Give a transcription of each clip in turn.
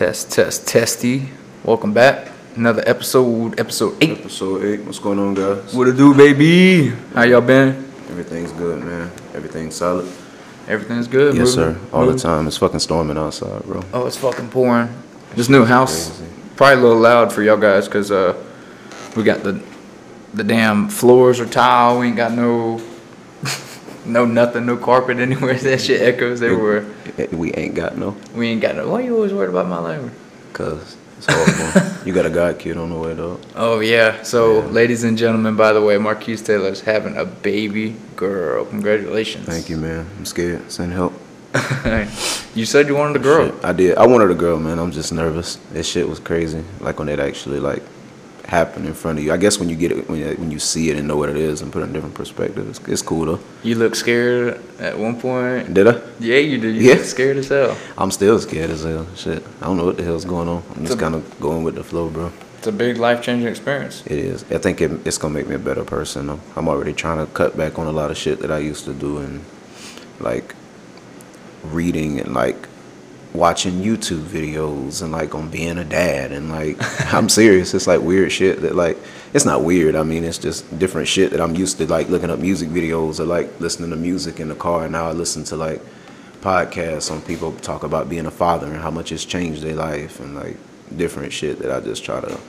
Test, test, testy. Welcome back. Another episode, episode eight. Episode eight. What's going on, guys? What it do, baby? How y'all been? Everything's good, man. Everything's solid. Everything's good. Yes, moving- sir. All the time. It's fucking storming outside, bro. Oh, it's fucking pouring. This new house, Crazy. probably a little loud for y'all guys, cause uh, we got the the damn floors are tile. We ain't got no no nothing, no carpet anywhere. That shit echoes everywhere. Eh, We ain't got no, We ain't got no. Why you always worried about my language? cause it's horrible. you got a god kid on the way, though. Oh yeah. So, Yeah. ladies and gentlemen, by the way, Marquise Taylor's having a baby girl. Congratulations. Thank you, man. I'm scared. Send help. you said you wanted a girl. Shit, I did. I wanted a girl, man. I'm just nervous. This shit was crazy. Like when it actually like happened in front of you. I guess when you get it, when you, when you see it and know what it is and put it in a different perspective, it's, it's cool though. You look scared at one point. Did I? Yeah, you did. You Yeah. look scared as hell. I'm still scared as hell. Shit. I don't know what the hell's going on. I'm just kind of going with the flow, bro. It's a big life changing experience. It is. I think it, it's gonna make me a better person. though. I'm already trying to cut back on a lot of shit that I used to do and like reading and like watching YouTube videos and like on being a dad and like I'm serious. It's like weird shit that like it's not weird. I mean it's just different shit that I'm used to like looking up music videos or like listening to music in the car and now I listen to like podcasts on people talk about being a father and how much it's changed their life and like different shit that I just try to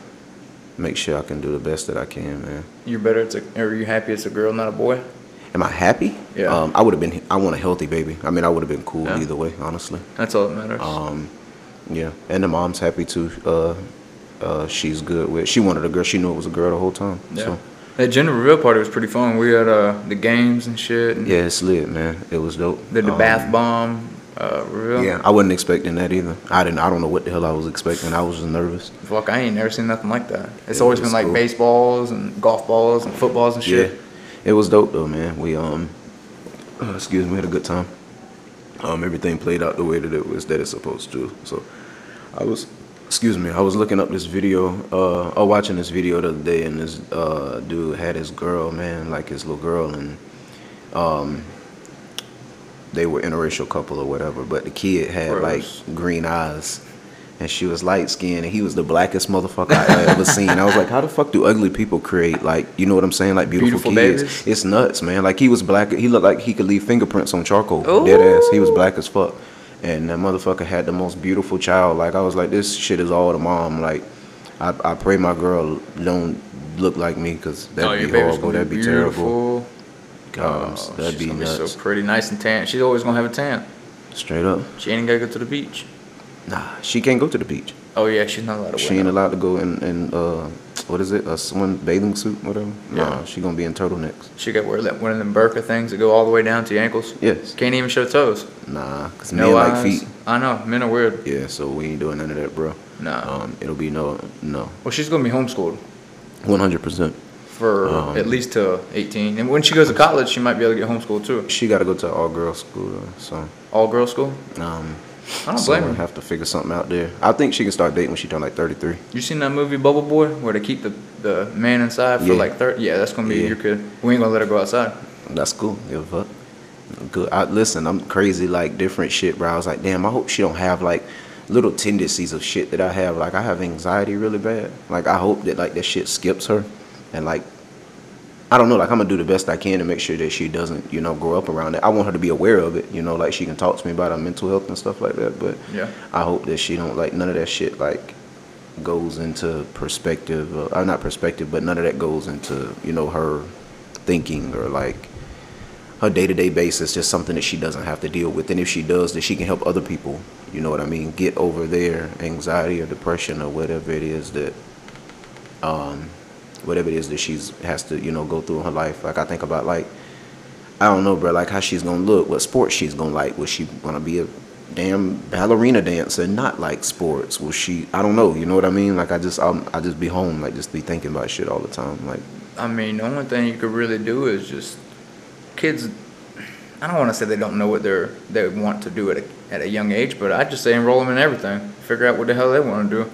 make sure I can do the best that I can, man. You're better. It's a, are you happy it's a girl, not a boy? Am I happy? Yeah. Um, I would have been. I want a healthy baby. I mean, I would have been cool Yeah. either way, honestly. That's all that matters. Um, yeah, and the mom's happy too. Uh, uh, she's good with. She wanted a girl. She knew it was a girl the whole time. yeah. So That gender reveal party was pretty fun. We had uh, the games and shit. And yeah, it's lit, man. It was dope. Did the Um, bath bomb uh, reveal? Yeah, I wasn't expecting that either. I didn't. I don't know what the hell I was expecting. I was just nervous. Fuck, I ain't never seen nothing like that. It's Yeah, always been like cool. baseballs and golf balls and footballs and shit. Yeah, it was dope though, man. We um, uh, excuse me, had a good time. Um, everything played out the way that it was that it's supposed to. So, I was, excuse me, I was looking up this video, uh, or watching this video the other day, and this uh dude had his girl, man, like his little girl, and um, they were interracial couple or whatever, but the kid had Gross. like green eyes. And she was light skinned and he was the blackest motherfucker I ever seen. I was like, how the fuck do ugly people create like you know what I'm saying? Like beautiful, Beautiful kids. babies? It's nuts, man. Like he was black he looked like he could leave fingerprints on charcoal. Ooh. Dead ass. He was black as fuck. And that motherfucker had the most beautiful child. Like I was like, this shit is all the mom. Like I, I pray my girl don't look like me because that'd oh, be horrible. That'd be be terrible. Gosh, Oh, that'd she's be nuts. be so pretty, nice and tan. She's always gonna have a tan. Straight up. She ain't gotta go to the beach. Nah, she can't go to the beach. Oh yeah, she's not allowed to. She ain't no- allowed to go in, in uh, what is it? A swim bathing suit, whatever. Yeah. Nah, she gonna be in turtlenecks. She got wear that one of them burqa things that go all the way down to your ankles. Yes. Can't even show toes. Nah, cause No men like feet. I know men are weird. Yeah, so we ain't doing none of that, bro. Nah. Um, it'll be no, no, Well, she's gonna be homeschooled one hundred percent. for Um, at least till 18, and when she goes to college, she might be able to get homeschooled too. She got to go to all girls school, so All girls school. um, I don't so blame her. have to figure something out there. I think she can start dating when she turn like thirty three. You seen that movie Bubble Boy where they keep the, the man inside for Yeah. like 30? Yeah, that's gonna be Yeah. your kid. We ain't gonna let her go outside. That's cool. Give a fuck. Good. I, listen, I'm crazy like different shit, bro. I was like, damn, I hope she don't have like little tendencies of shit that I have. Like I have anxiety really bad. Like I hope that like that shit skips her, and like I don't know. Like I'm gonna do the best I can to make sure that she doesn't, you know, grow up around it. I want her to be aware of it. You know, like she can talk to me about her mental health and stuff like that. But Yeah. I hope that she don't like none of that shit like goes into perspective. Uh, uh, not perspective, but none of that goes into you know her thinking or like her day to day basis. Just something that she doesn't have to deal with. And if she does, that she can help other people. You know what I mean? Get over their anxiety or depression or whatever it is that, um, whatever it is that she's has to you know go through in her life. Like I think about like. I don't know, bro. Like how she's gonna look, what sports she's gonna like. Was she gonna be a damn ballerina dancer, not like sports? Was she? I don't know. You know what I mean? Like I just, I'm, I just be home, like just be thinking about shit all the time. Like I mean, the only thing you could really do is just kids. I don't want to say they don't know what they're they want to do at a at a young age, but I just say enroll them in everything. Figure out what the hell they want to do.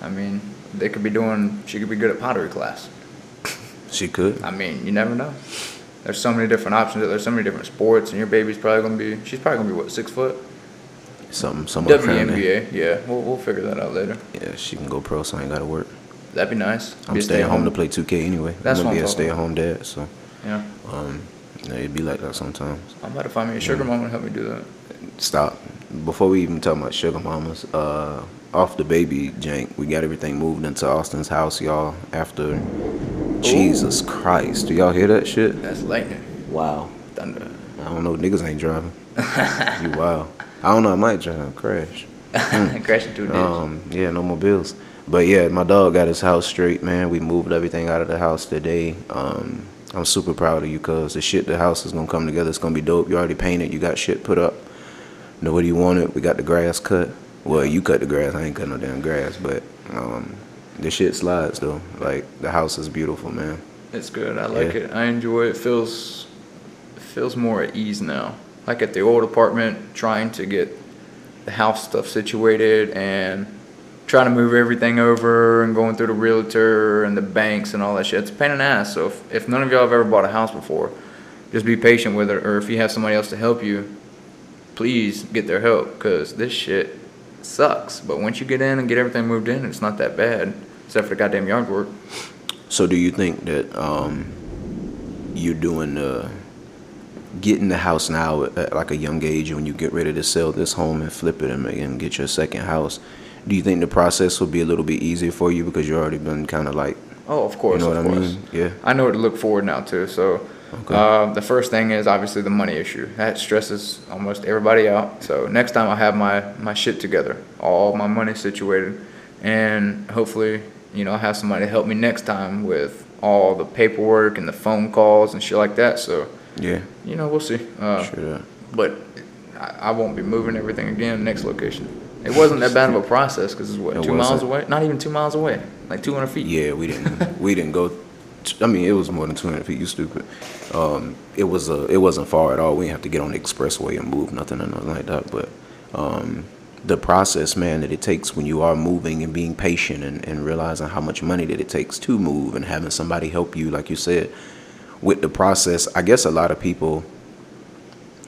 I mean, they could be doing. She could be good at pottery class. she could. I mean, you never know. There's so many different options. There's so many different sports, and your baby's probably gonna be. She's probably gonna be what six foot. something somewhere. WNBA. Yeah, we'll we'll figure that out later. Yeah, she can go pro, so I ain't gotta work. That'd be nice. I'm Be staying home to play 2K anyway. That's I'm gonna be a stay-at-home dad, so Yeah, um, yeah, it'd be like that sometimes. I'm about to find me a sugar mama to help me do that. Stop. Before we even talk about sugar mamas, uh, off the baby jank, we got everything moved into Austin's house, y'all. After Jesus Christ, do y'all hear that shit? That's lightning, Wow. thunder. I don't know, niggas ain't driving. you wow. I don't know, I might drive, crash. Crashing through the ditch. Um, yeah, no more bills. But yeah, my dog got his house straight, man. We moved everything out of the house today. Um, I'm super proud of you, cause the shit, the house is gonna come together. It's gonna be dope. You already painted. You got shit put up. Know what you wanted. We got the grass cut. Well, you cut the grass. I ain't cut no damn grass, but um, the shit slides though. Like the house is beautiful, man. It's good. I like Yeah. it. I enjoy it. Feels it feels more at ease now. Like at the old apartment, trying to get the house stuff situated and trying to move everything over and going through the realtor and the banks and all that shit. It's a pain in the ass. So if, if none of y'all have ever bought a house before, just be patient with it. Or if you have somebody else to help you, please get their help because this shit sucks. But once you get in and get everything moved in, it's not that bad, except for the goddamn yard work. So do you think that um, you're doing the getting the house now at like a young age when you get ready to sell this home and flip it and, make, and get your second house? Do you think the process will be a little bit easier for you because you've already been kind of like Oh, of course, you know of what I course. mean? Yeah. I know what to look forward now to. So, Okay. uh, the first thing is obviously the money issue. That stresses almost everybody out. So next time I have my my shit together, all my money situated, and hopefully, you know, I have somebody to help me next time with all the paperwork and the phone calls and shit like that. So, Yeah. you know, we'll see. Uh, Sure. but I, I won't be moving everything again next location. It wasn't that bad of a process because it's what It two miles wasn't. away, not even two miles away, like 200 feet. Yeah, we didn't. we didn't go. I mean, it was more than 200 feet. You stupid. Um, it was uh, it wasn't far at all. We didn't have to get on the expressway and move nothing or nothing like that. But um, the process, man, that it takes when you are moving and being patient and, and realizing how much money that it takes to move and having somebody help you, like you said, with the process. I guess a lot of people.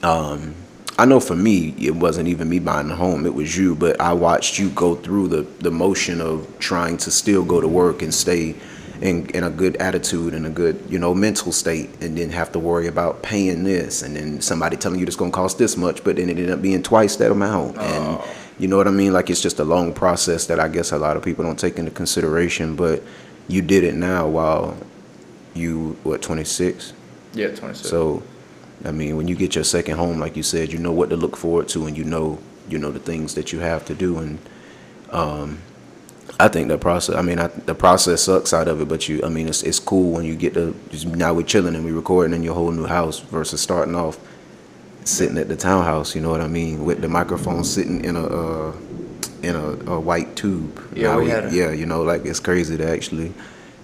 Um, I know for me, it wasn't even me buying the home; it was you. But I watched you go through the the motion of trying to still go to work and stay in in a good attitude and a good you know mental state, and then have to worry about paying this, and then somebody telling you it's gonna cost this much, but then it ended up being twice that amount, and you know what I mean? Like it's just a long process that I guess a lot of people don't take into consideration. But you did it now while you what twenty six. Yeah, 26. So, I mean, when you get your second home, like you said, you know what to look forward to, and you know, you know the things that you have to do, and um, I think the process. I mean, I, the process sucks out of it, but you, I mean, it's it's cool when you get to just, now we're chilling and we're recording in your whole new house versus starting off sitting at the townhouse. You know what I mean, with the microphone sitting in a uh, in a, a white tube. Yeah, Now we had a- yeah, you know, like it's crazy to actually.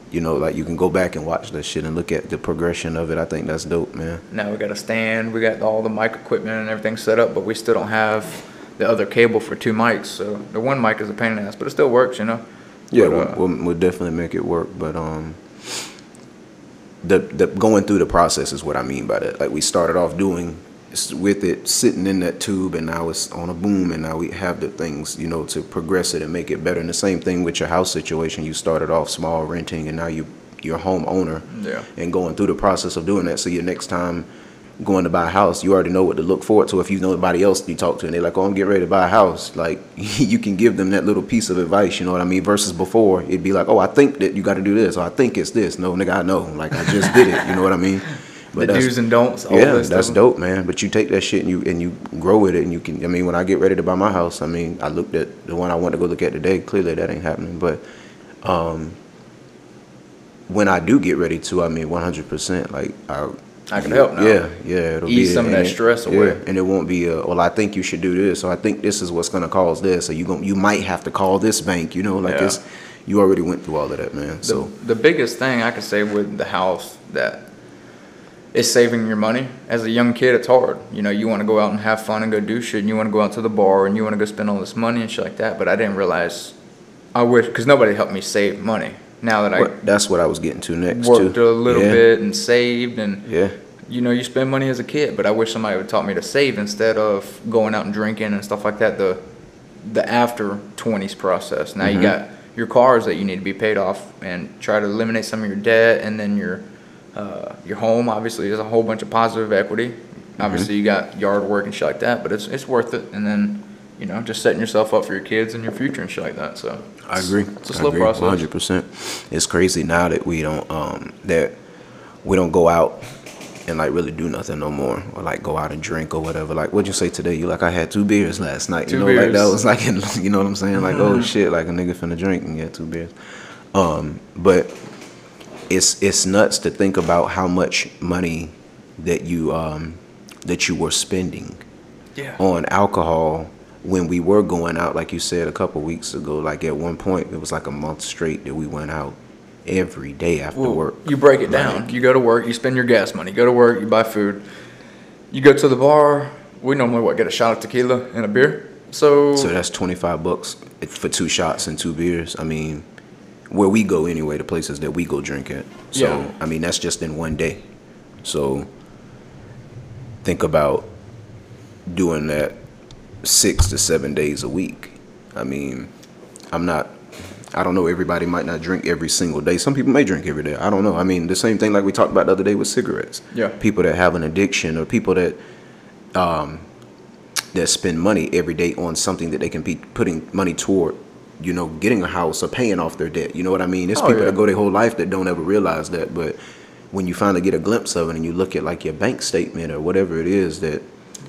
You know, like you can go back and watch that shit and look at the progression of it. I think that's dope, man. Now we got a stand, we got all the mic equipment and everything set up, but we still don't have the other cable for two mics. So the one mic is a pain in the ass, but it still works, you know. Yeah, But, uh, we'll, we'll, we'll definitely make it work. But um, the the going through the process is what I mean by that. Like we started off doing with it sitting in that tube, and now it's on a boom, and now we have the things you know to progress it and make it better. And the same thing with your house situation. You started off small renting, and now you you're a homeowner Yeah. and going through the process of doing that. So your next time going to buy a house, you already know what to look forward to. If you know anybody else you talk to and they're like, "Oh, I'm getting ready to buy a house," like you can give them that little piece of advice. You know what I mean? Versus before, it'd be like, "Oh, I think that you got to do this," or "I think it's this." No, nigga, I know. Like I just did it. You know what I mean? the that's- do's and don'ts. All yeah, that's dope, man. But you take that shit and you and you grow with it, and you can. I mean, when I get ready to buy my house, I mean, I looked at the one I want to go look at today. Clearly, that ain't happening. But um, when I do get ready to, I mean, one hundred percent, like I. I can help now. Yeah, yeah, it'll Ease be some of that it- stress yeah, away. and it won't be. A, well, I think you should do this, or I think this is what's gonna cause this, or you going you might have to call this bank. You know, like Yeah. it's you already went through all of that, man. The, So the biggest thing I could say with the house that is saving your money. As a young kid, it's hard. You know, you want to go out and have fun and go do shit, and you want to go out to the bar and you want to go spend all this money and shit like that. But I didn't realize. I wish because nobody helped me save money. Now that I what, that's what I was getting to next worked too. a little yeah, bit and saved and Yeah, you know, you spend money as a kid, but I wish somebody would taught me to save instead of going out and drinking and stuff like that. The the after twenties process. Now you got your cars that you need to be paid off and try to eliminate some of your debt, and then your uh, your home. Obviously, there's a whole bunch of positive equity. Obviously, you got yard work and shit like that, but it's it's worth it. And then you know, just setting yourself up for your kids and your future and shit like that. So I agree. It's a slow process. 100%. It's crazy now that we don't um that we don't go out and like really do nothing no more or like go out and drink or whatever. Like what'd you say today? You like I had two beers last night. Two you know, like that was like you know what I'm saying? Like oh shit, like a nigga finna drink and get two beers. Um, but it's it's nuts to think about how much money that you um that you were spending yeah, on alcohol when we were going out, like you said a couple weeks ago. Like at one point, it was like a month straight that we went out every day after Well, work. You break it down. You go to work, you spend your gas money. You go to work, you buy food. You go to the bar. We normally what get a shot of tequila and a beer. So, So that's twenty five bucks for two shots and two beers. I mean, where we go anyway, the places that we go drink at. So Yeah. I mean, that's just in one day. So think about doing that six to seven days a week. I mean, I'm not. I don't know. Everybody might not drink every single day. Some people may drink every day. I don't know. I mean, the same thing like we talked about the other day with cigarettes. Yeah. People that have an addiction or people that um, that spend money every day on something that they can be putting money toward, you know, getting a house or paying off their debt. You know what I mean? There's Oh, people yeah. that go their whole life that don't ever realize that, but when you finally get a glimpse of it and you look at like your bank statement or whatever it is that,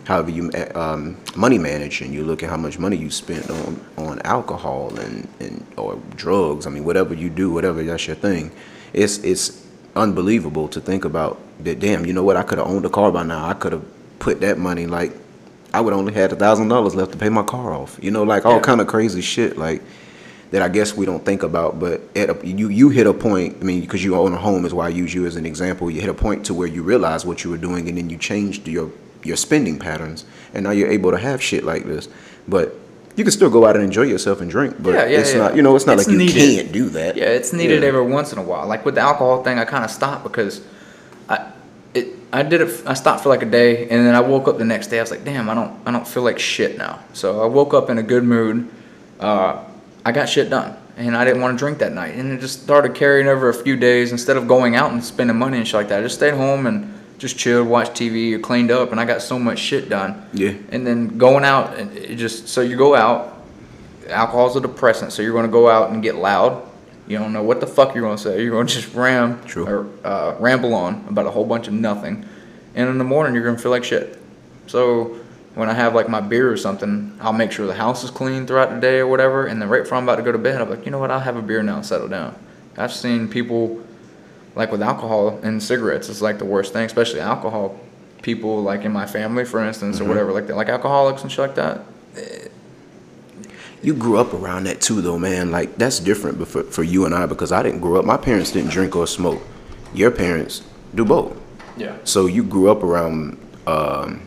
however you um, money manage and you look at how much money you spent on on alcohol and and or drugs. I mean, whatever you do, whatever that's your thing, it's it's unbelievable to think about that. Damn, you know what? I could have owned a car by now. I could have put that money like I would only had a thousand dollars left to pay my car off. You know, like all Yeah. kind of crazy shit like that. I guess we don't think about. But at a, you you hit a point. I mean, because you own a home is why I use you as an example. You hit a point to where you realize what you were doing, and then you changed your your spending patterns, and now you're able to have shit like this. But you can still go out and enjoy yourself and drink. But Yeah, yeah, it's yeah. not. You know, it's not It's like you can't do that. Yeah, it's needed Yeah. every once in a while. Like with the alcohol thing, I kind of stopped because I it I did it. I stopped for like a day, and then I woke up the next day. I was like, damn, I don't I don't feel like shit now. So I woke up in a good mood. Uh, I got shit done, and I didn't want to drink that night, and it just started carrying over a few days. Instead of going out and spending money and shit like that, I just stayed home and just chilled, watched TV, or cleaned up, and I got so much shit done. Yeah. And then going out, and it just so you go out, alcohol's a depressant, so you're going to go out and get loud. You don't know what the fuck you're going to say. You're going to just ram True. or uh, ramble on about a whole bunch of nothing, and in the morning you're going to feel like shit. So when I have like my beer or something, I'll make sure the house is clean throughout the day or whatever, and then right before I'm about to go to bed, I'm like, you know what? I'll have a beer now and settle down. I've seen people like with alcohol and cigarettes, it's like the worst thing, especially alcohol. People like in my family, for instance, or whatever, like that, like alcoholics and shit like that. You grew up around that too, though, man. Like that's different, but for, for you and I, because I didn't grow up. My parents didn't drink or smoke. Your parents do both. Yeah. So you grew up around um,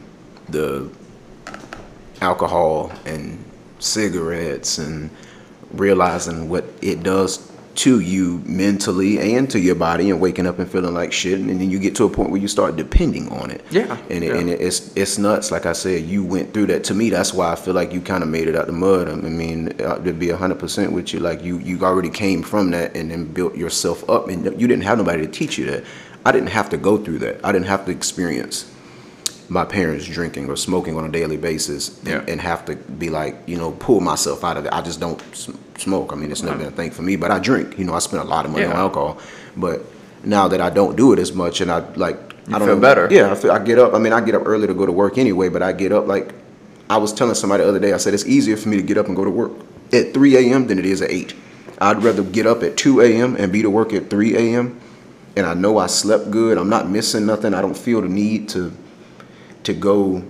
the alcohol and cigarettes and realizing what it does to you mentally and to your body and waking up and feeling like shit and then you get to a point where you start depending on it. Yeah, and, it, yeah. and it's it's nuts. Like i said you went through that. To me that's why i feel like you kind of made it out the mud. I mean uh, to be 100% with you like you you already came from that and then built yourself up and you didn't have nobody to teach you that. I didn't have to go through that. I didn't have to experience my parents drinking or smoking on a daily basis and, Yeah. and have to be like, you know, pull myself out of it. I just don't sm- smoke. I mean, it's never been a thing for me, but I drink. You know, I spend a lot of money on alcohol. But now that I don't do it as much and I like, You I don't feel know, better. Yeah, I, feel, I get up. I mean, I get up early to go to work anyway, but I get up like, I was telling somebody the other day, I said, it's easier for me to get up and go to work at 3 a.m. than it is at 8. I'd rather get up at 2 a.m. and be to work at 3 a.m. And I know I slept good. I'm not missing nothing. I don't feel the need to to go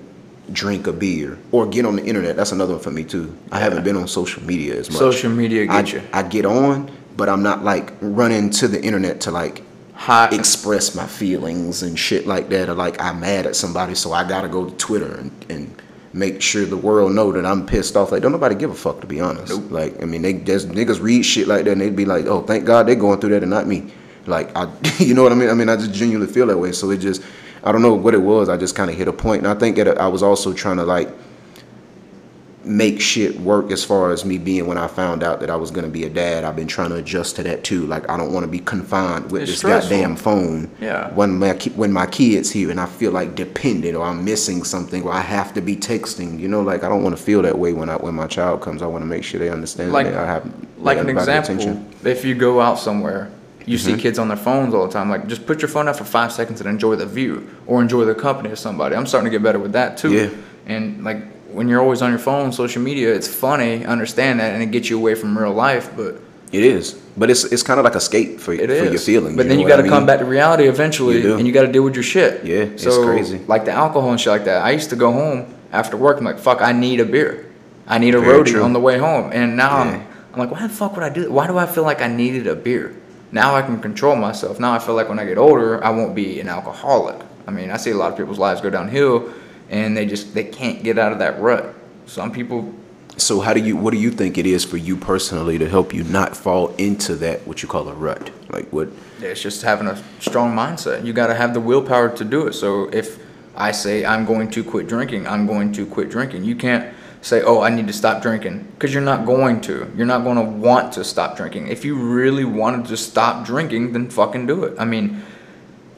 drink a beer or get on the internet. That's another one for me too. I haven't been on social media as much. Social media I, get you. I get on, but I'm not like running to the internet to like Hot. express my feelings and shit like that or like I'm mad at somebody so I gotta go to Twitter and, and make sure the world know that I'm pissed off. Like don't nobody give a fuck to be honest. Nope. Like I mean they just niggas read shit like that and they'd be like, Oh, thank God they're going through that and not me. Like I you know what I mean? I mean I just genuinely feel that way. So it just I don't know what it was. I just kind of hit a point, and I think that I was also trying to like make shit work as far as me being when I found out that I was gonna be a dad. I've been trying to adjust to that too. Like I don't want to be confined with It's this stressful. goddamn phone. Yeah. When my when my kids here and I feel like dependent or I'm missing something or I have to be texting. You know, like I don't want to feel that way when I when my child comes. I want to make sure they understand Like- that I have like an example, if you go out somewhere, you see mm-hmm. kids on their phones all the time. Like, just put your phone out for five seconds and enjoy the view, or enjoy the company of somebody. I'm starting to get better with that too. Yeah. And like when you're always on your phone, social media, it's funny, understand that, and it gets you away from real life. But It is, but it's it's kind of like escape for it for is your feelings. But then you got I to come back to reality eventually, You and you got to deal with your shit. Yeah, it's crazy. Like the alcohol and shit like that. I used to go home after work. I'm like, fuck, I need a beer. I need a Very roadie true. on the way home. And now Yeah. I'm, I'm like, why the fuck would I do that? Why do I feel like I needed a beer? Now I can control myself. Now I feel like when I get older, I won't be an alcoholic. I mean, I see a lot of people's lives go downhill, and they just they can't get out of that rut. Some people So how do you what do you think it is for you personally to help you not fall into that what you call a rut? Like what It's just having a strong mindset. You got to have the willpower to do it. So if I say I'm going to quit drinking, I'm going to quit drinking. You can't say, "Oh, I need to stop drinking," because you're not going to. You're not going to want to stop drinking. If you really wanted to stop drinking, then fucking do it. I mean,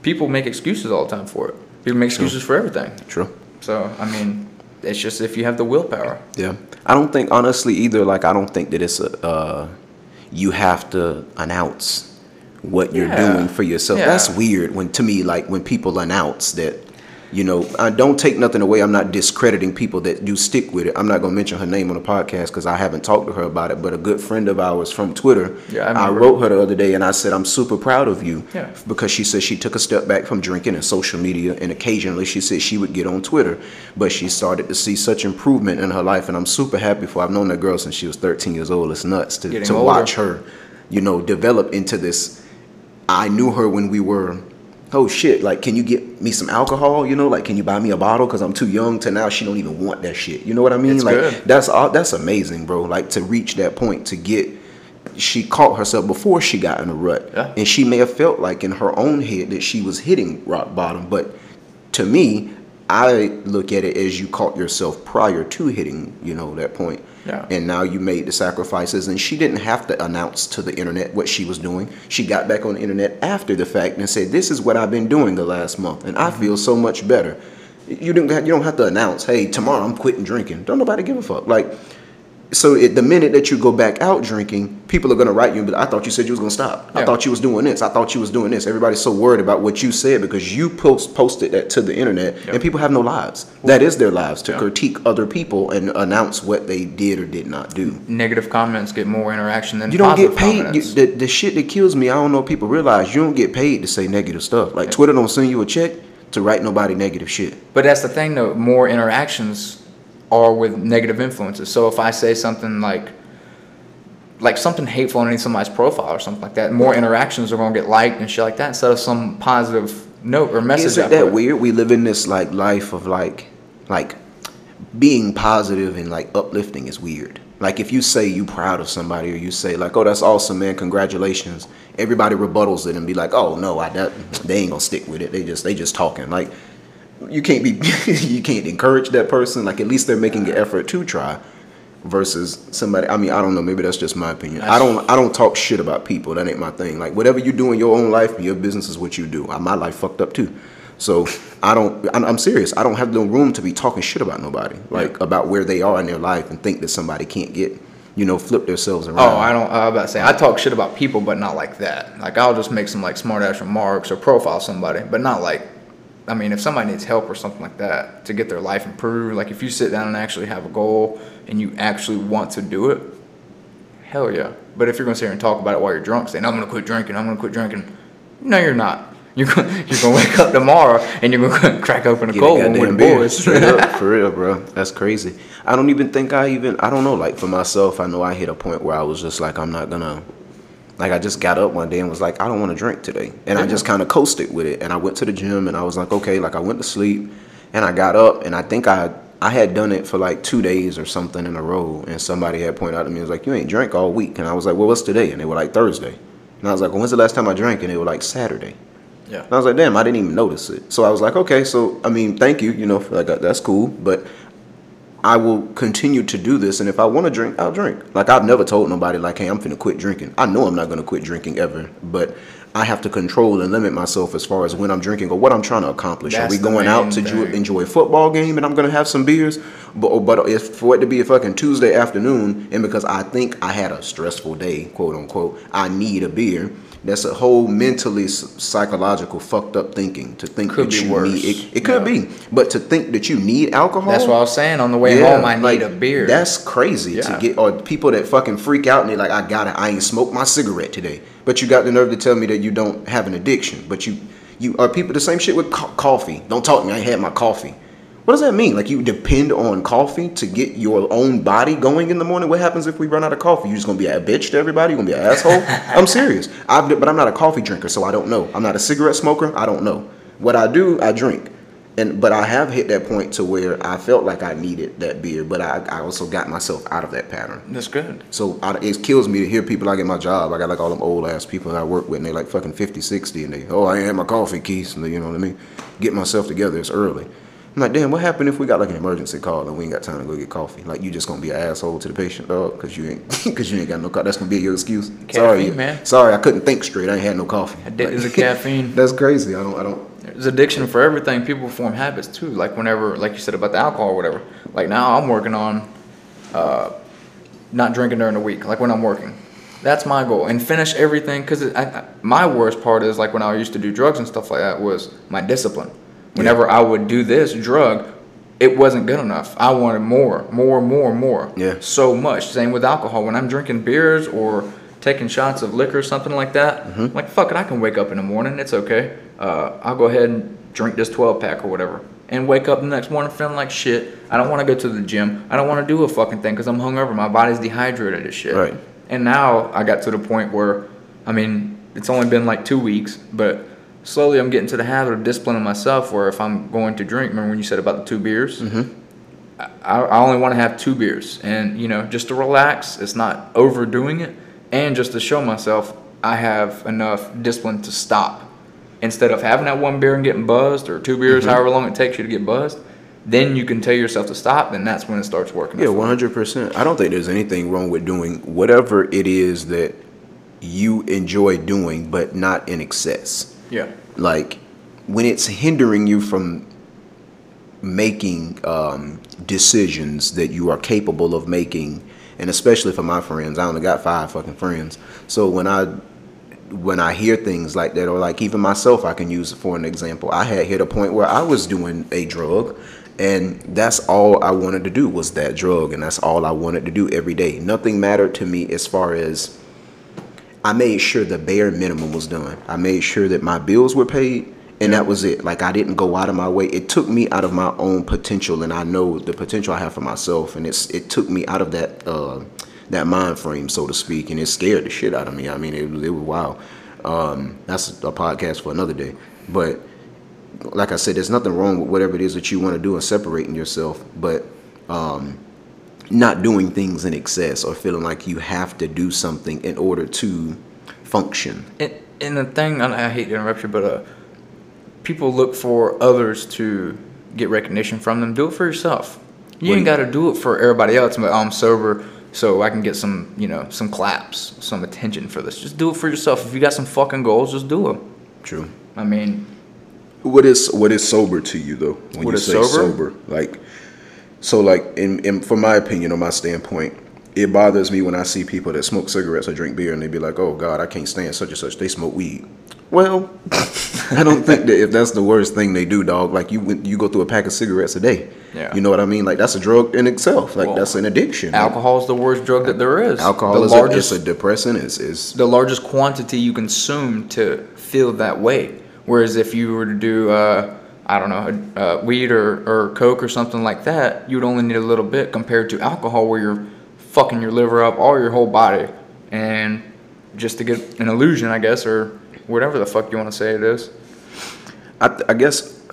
people make excuses all the time for it. People make excuses for everything. true? So I mean, it's just if you have the willpower. Yeah. I don't think honestly either like I don't think that it's a uh you have to announce what you're Yeah. doing for yourself. Yeah. That's weird when to me like when people announce that you know, I don't take nothing away. I'm not discrediting people that do stick with it. I'm not gonna mention her name on the podcast because I haven't talked to her about it. But a good friend of ours from Twitter, Yeah, I I, wrote her the other day and I said I'm super proud of you Yeah. because she said she took a step back from drinking and social media and occasionally she said she would get on Twitter but she started to see such improvement in her life and I'm super happy for I've known that girl since she was 13 years old it's nuts to, Getting to older. watch her you know develop into this I knew her when we were oh shit like can you get me some alcohol? You know like can you buy me a bottle? Because I'm too young to now she don't even want that shit. You know what I mean? It's like good. that's all that's amazing bro. Like to reach that point to get she caught herself before she got in a rut. Yeah. and she may have felt like in her own head that she was hitting rock bottom but to me i look at it as you caught yourself prior to hitting you know that point Yeah. and now you made the sacrifices and she didn't have to announce to the internet what she was doing. She got back on the internet after the fact and said this is what i've been doing the last month and i feel so much better. You don't you don't have to announce hey tomorrow i'm quitting drinking. Don't nobody give a fuck. Like so it, the minute that you go back out drinking, people are gonna write you But "I thought you said you was gonna stop. I thought you was doing this. I thought you was doing this." Everybody's so worried about what you said because you post posted that to the internet, Yeah. and people have no lives. That is their lives to Yeah. critique other people and announce what they did or did not do. Negative comments get more interaction than You don't get paid. You, the, the shit that kills me, I don't know if people realize you don't get paid to say negative stuff. Like Twitter don't send you a check to write nobody negative shit. But that's the thing, though. More interactions are with negative influences. So if I say something like, like something hateful on somebody's profile or something like that, more interactions are going to get liked and shit like that instead of some positive note or message. Isn't that weird? We live in this like life of like, like being positive and like uplifting is weird. Like if you say you proud of somebody or you say like, oh that's awesome man, congratulations. Everybody rebuttals it and be like, oh no, I that, they ain't gonna stick with it. They just they just talking. Like you can't be you can't encourage that person. Like at least they're making an effort to try. Versus somebody, I mean, I don't know. Maybe that's just my opinion. I don't, I don't talk shit about people. That ain't my thing. Like whatever you do in your own life, your business is what you do. My life fucked up too, so I don't. I'm, I'm serious. I don't have no room to be talking shit about nobody, like about where they are in their life, and think that somebody can't get, you know, flip themselves around. Oh, I don't. I was about to say I talk shit about people, but not like that. Like I'll just make some like smart ass remarks or profile somebody, but not like. I mean, if somebody needs help or something like that to get their life improved, like if you sit down and actually have a goal and you actually want to do it, hell yeah. But if you're gonna sit here and talk about it while you're drunk, saying I'm gonna quit drinking, I'm gonna quit drinking, no, you're not. You're gonna, you're gonna wake up tomorrow and you're gonna crack open a Get cold one with beer. boys. Straight up, for real, bro. That's crazy. I don't even think I even. I don't know. Like for myself, I know I hit a point where I was just like, I'm not gonna. Like I just got up one day and was like, I don't want to drink today, and I just kind of coasted with it. And I went to the gym and I was like, okay. Like I went to sleep, and I got up and I think I I had done it for like two days or something in a row. And somebody had pointed out to me, was like, you ain't drank all week. And I was like, well, what's today? And they were like Thursday. And I was like, well, when's the last time I drank? And they were like Saturday. Yeah. And I was like, damn, I didn't even notice it. So I was like, okay, so I mean, thank you, you know, like that's cool, but I will continue to do this, and if I want to drink, I'll drink. Like I've never told nobody like, hey, I'm finna quit drinking. I know I'm not gonna quit drinking ever, but I have to control and limit myself as far as when I'm drinking or what I'm trying to accomplish. Are That's we the going out to ju- enjoy a football game and I'm gonna have some beers? But oh, but if for it to be a fucking Tuesday afternoon and because I think I had a stressful day, quote unquote, I need a beer. That's a whole mentally psychological fucked up thinking to think Could that you worse. need it. It could Yeah. be, but to think that you need alcohol. That's what I was saying. On the way home, I need a beer. That's crazy to get, or people that fucking freak out and they're like, I got it. I ain't smoked my cigarette today. But you got the nerve to tell me that you don't have an addiction. But you, you are people the same shit with co- coffee. Don't talk to me. I ain't had my coffee. What does that mean? Like you depend on coffee to get your own body going in the morning? What happens if we run out of coffee? You're just gonna be a bitch to everybody? You're gonna be an asshole? I'm serious. I've, but I'm not a coffee drinker, so I don't know. I'm not a cigarette smoker. I don't know. What I do, I drink. And but I have hit that point to where I felt like I needed that beer, but I, I also got myself out of that pattern. That's good. So I, it kills me to hear people like at my job. I got like all them old ass people that I work with, and they like fucking 50, 60, and they, oh, I ain't had my coffee, Keith. And they, you know what I mean? Get myself together. It's early. I'm like, damn, what happened if we got like an emergency call and we ain't got time to go get coffee? Like, you just gonna be an asshole to the patient, dog, because you ain't, because you ain't got no coffee. That's gonna be your excuse. sorry, man. Sorry, I couldn't think straight. I ain't had no coffee. Addicted to caffeine. That's crazy. I don't, I don't. There's addiction for everything. People form habits too. Like whenever, like you said about the alcohol or whatever. Like now, I'm working on uh, not drinking during the week. Like when I'm working, that's my goal. And finish everything because I, I, my worst part is like when I used to do drugs and stuff like that was my discipline. Whenever I would do this drug, it wasn't good enough. I wanted more, more, more, more. Yeah. So much. Same with alcohol. When I'm drinking beers or taking shots of liquor or something like that, Mm-hmm. like fuck it, I can wake up in the morning. It's okay. Uh, I'll go ahead and drink this 12 pack or whatever, and wake up the next morning feeling like shit. I don't want to go to the gym. I don't want to do a fucking thing because I'm hungover. My body's dehydrated as shit. Right. And now I got to the point where, I mean, it's only been like two weeks, but slowly I'm getting to the habit of disciplining myself. Where if I'm going to drink, remember when you said about the two beers? Mm-hmm. I, I only want to have two beers, and you know, just to relax. It's not overdoing it, and just to show myself I have enough discipline to stop. Instead of having that one beer and getting buzzed, or two beers, however long it takes you to get buzzed, then you can tell yourself to stop. Then that's when it starts working. Yeah, one hundred percent. I don't think there's anything wrong with doing whatever it is that you enjoy doing, but not in excess. Yeah. Like when it's hindering you from making um, decisions that you are capable of making, and especially for my friends, I only got five fucking friends. So when I when I hear things like that, or like even myself, I can use for an example. I had hit a point where I was doing a drug, and that's all I wanted to do was that drug, and that's all I wanted to do every day. Nothing mattered to me as far as I made sure the bare minimum was done. I made sure that my bills were paid, and that was it. Like I didn't go out of my way. It took me out of my own potential, and I know the potential I have for myself, and it's it took me out of that uh, that mind frame, so to speak, and it scared the shit out of me. I mean, it, was- it was wild. Um, that's a podcast for another day, but like I said, there's nothing wrong with whatever it is that you want to do and separating yourself, but um, not doing things in excess or feeling like you have to do something in order to function. And, and the thing, and I hate to interrupt you, but uh, people look for others to get recognition from them. Do it for yourself. You What ain't got to do it for everybody else. But I'm sober, so I can get some, you know, some claps, some attention for this. Just do it for yourself. If you got some fucking goals, just do them. True. I mean, What is what is sober to you though? When What you is say sober? sober, like so, like in, in from my opinion or my standpoint, it bothers me when I see people that smoke cigarettes or drink beer and they be like, "Oh God, I can't stand such and such." They smoke weed. Well, I don't think that if that's the worst thing they do, dog. Like you you go through a pack of cigarettes a day. Yeah. You know what I mean? Like that's a drug in itself. Like Well, that's an addiction. alcohol is the worst drug that there is. Alcohol the is largest, a, it's a depressant. It's, it's the largest quantity you consume to feel that way. Whereas if you were to do, uh, I don't know, uh, weed or, or coke or something like that, you would only need a little bit compared to alcohol, where you're fucking your liver up, or your whole body, and just to get an illusion, I guess, or whatever the fuck you want to say it is. I, I guess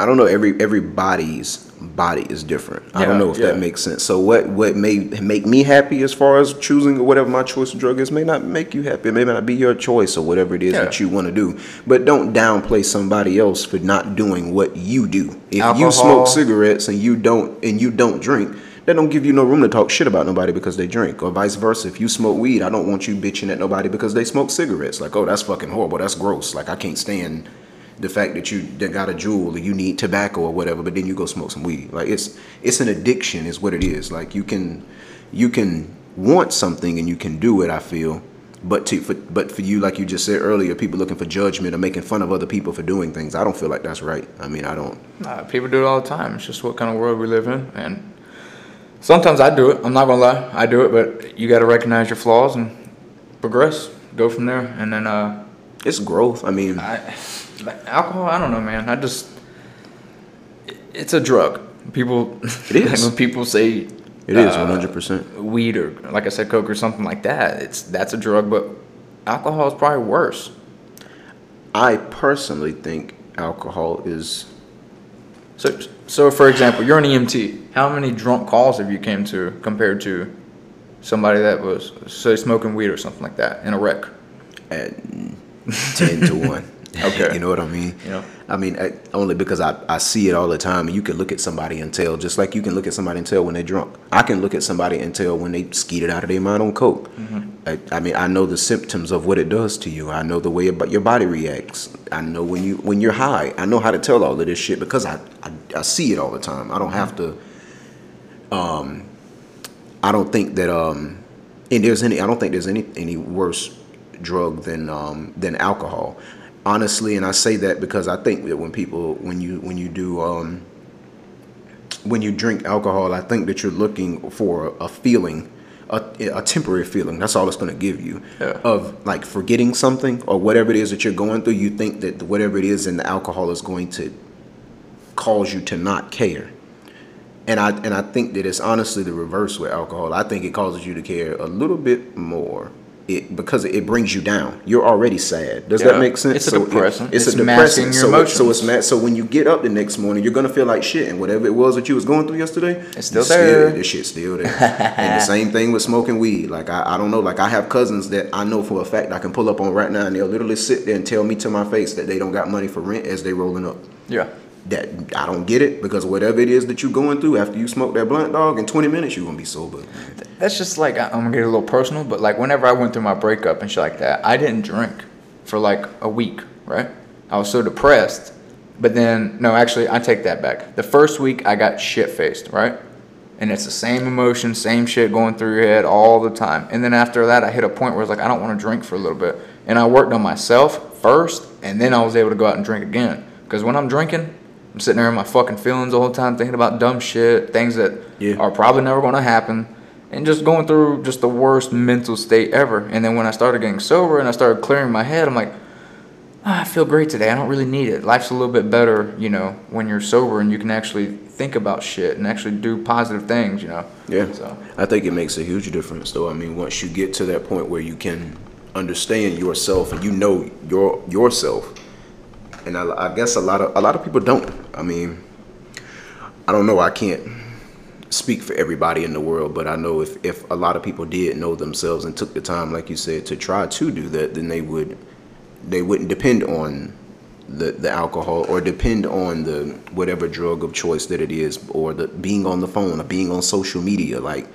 I don't know every everybody's body is different. I don't know if yeah. that makes sense. So what what may make me happy as far as choosing or whatever my choice of drug is may not make you happy. It may not be your choice or whatever it is Yeah. that you want to do. But don't downplay somebody else for not doing what you do. If you smoke cigarettes and you don't and you don't drink, that don't give you no room to talk shit about nobody because they drink, or vice versa. If you smoke weed, I don't want you bitching at nobody because they smoke cigarettes. Like, oh, that's fucking horrible. That's gross. Like, I can't stand the fact that you that got a Juul or you need tobacco or whatever, but then you go smoke some weed. Like, it's it's an addiction, is what it is. Like, you can you can want something and you can do it. I feel. But to for, but for you, like you just said earlier, people looking for judgment or making fun of other people for doing things. I don't feel like that's right. I mean, I don't. People do it all the time. It's just what kind of world we live in, and sometimes I do it. I'm not gonna lie, I do it, but you got to recognize your flaws and progress. Go from there, and then uh, It's growth. I mean, I, alcohol. I don't know, man. I just it's a drug. People, It is. when people say it is uh, one hundred percent. weed or like I said, coke or something like that, it's that's a drug. But alcohol is probably worse. I personally think alcohol is So, so for example, you're an EMT. How many drunk calls have you came to compared to somebody that was say smoking weed or something like that in a wreck? at ten to one. Okay. you know what I mean? Yeah. I mean, I, only because I, I see it all the time. And you can look at somebody and tell, just like you can look at somebody and tell when they're drunk. I can look at somebody and tell when they skeeted out of their mind on coke. I, I mean, I know the symptoms of what it does to you. I know the way about your body reacts. I know when you when you're high. I know how to tell all of this shit because I I, I see it all the time. I don't have to. Um, I don't think that um, and there's any. I don't think there's any any worse drug than um than alcohol. Honestly, and I say that because I think that when people when you when you do um when you drink alcohol, I think that you're looking for a feeling, a, a temporary feeling. That's all it's going to give you Yeah. of like forgetting something or whatever it is that you're going through. You think that whatever it is in the alcohol is going to cause you to not care. And I and I think that it's honestly the reverse with alcohol. I think it causes you to care a little bit more. It because it brings you down. You're already sad. Does Yeah. that make sense? It's a it- depressant. it's, It's a depressant. your so, emotions. so it's mad. So when you get up the next morning, you're gonna feel like shit, and whatever it was that you was going through yesterday, It's still there. This shit's still there. and the same thing with smoking weed. Like I, I don't know. Like I have cousins that I know for a fact I can pull up on right now, and they'll literally sit there and tell me to my face that they don't got money for rent as they rolling up Yeah. That I don't get it because whatever it is that you're going through after you smoke that blunt dog in 20 minutes you're gonna be sober. That's just like I'm gonna get a little personal, but like whenever I went through my breakup and shit like that, I didn't drink for like a week, right? I was so depressed. But then no, actually I take that back. The first week I got shit faced, right? And it's the same emotion, same shit going through your head all the time. And then after that I hit a point where it's like I don't want to drink for a little bit. And I worked on myself first and then I was able to go out and drink again. Because when I'm drinking, I'm sitting there in my fucking feelings the whole time thinking about dumb shit, things that Yeah. are probably never gonna happen and just going through just the worst mental state ever. And then when I started getting sober and I started clearing my head, I'm like, "Ah, I feel great today. I don't really need it. Life's a little bit better, you know, when you're sober and you can actually think about shit and actually do positive things, you know. Yeah. So I think it makes a huge difference though. I mean once you get to that point where you can understand yourself and you know your yourself. And I, I guess a lot of a lot of people don't. I mean I don't know, I can't speak for everybody in the world, but I know if, if a lot of people did know themselves and took the time, like you said, to try to do that, then they would they wouldn't depend on the, the alcohol or depend on the whatever drug of choice that it is or the being on the phone or being on social media. Like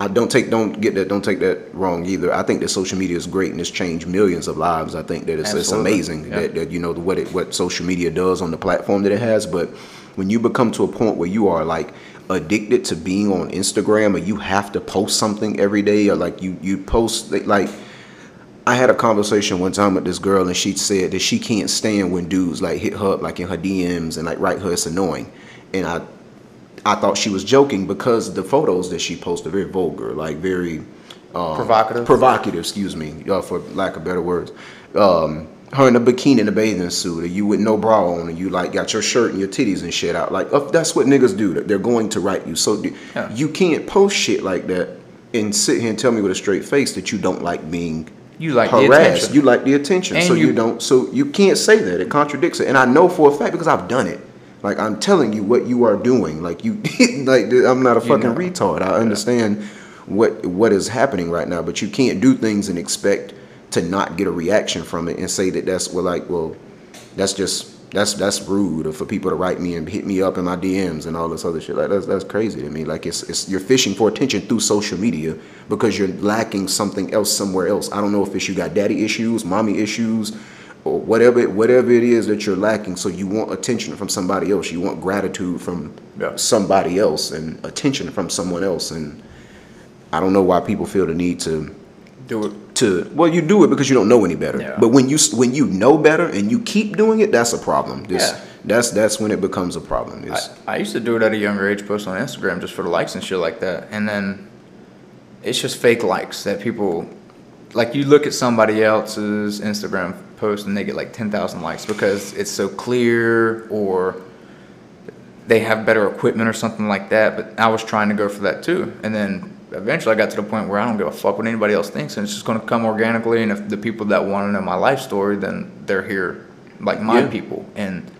I don't take don't get that don't take that wrong either. I think that social media is great and it's changed millions of lives. I think that it's, it's amazing Yeah. that, that you know what it what social media does on the platform that it has. But when you become to a point where you are like addicted to being on Instagram or you have to post something every day or like you you post like I had a conversation one time with this girl and she said that she can't stand when dudes like hit her up like in her DMs and like write her it's annoying. And I I thought she was joking because the photos that she posted are very vulgar, like very um, Provocative? Provocative, excuse me, uh, for lack of better words. Um, her in a bikini in a bathing suit, or you with no bra on, and you like got your shirt and your titties and shit out. Like uh, that's what niggas do. They're going to write you. So Yeah. you can't post shit like that and sit here and tell me with a straight face that you don't like being You like harassed. You like the attention. And so you, you- don't. So you can't say that. It contradicts it. And I know for a fact because I've done it. Like I'm telling you what you are doing. Like you, like I'm not a You fucking know. retard. I understand what what is happening right now, but you can't do things and expect to not get a reaction from it and say that that's well, like, well, that's just that's that's rude or for people to write me and hit me up in my DMs and all this other shit. Like that's that's crazy to me. Like it's it's you're fishing for attention through social media because you're lacking something else somewhere else. I don't know if it's you got daddy issues, mommy issues, or whatever whatever it is that you're lacking. So you want attention from somebody else. You want gratitude from Yeah. somebody else and attention from someone else. And I don't know why people feel the need to Do it. to well you do it because you don't know any better Yeah. but when you when you know better and you keep doing it that's a problem this Yeah. that's that's when it becomes a problem I, I used to do it at a younger age, post on Instagram just for the likes and shit like that. And then it's just fake likes that people, like you look at somebody else's Instagram post and they get like 10,000 likes because it's so clear or they have better equipment or something like that. But I was trying to go for that too. And then eventually I got to the point where I don't give a fuck what anybody else thinks and it's just going to come organically. And if the people that want to know my life story, then they're here, like my Yeah. people. And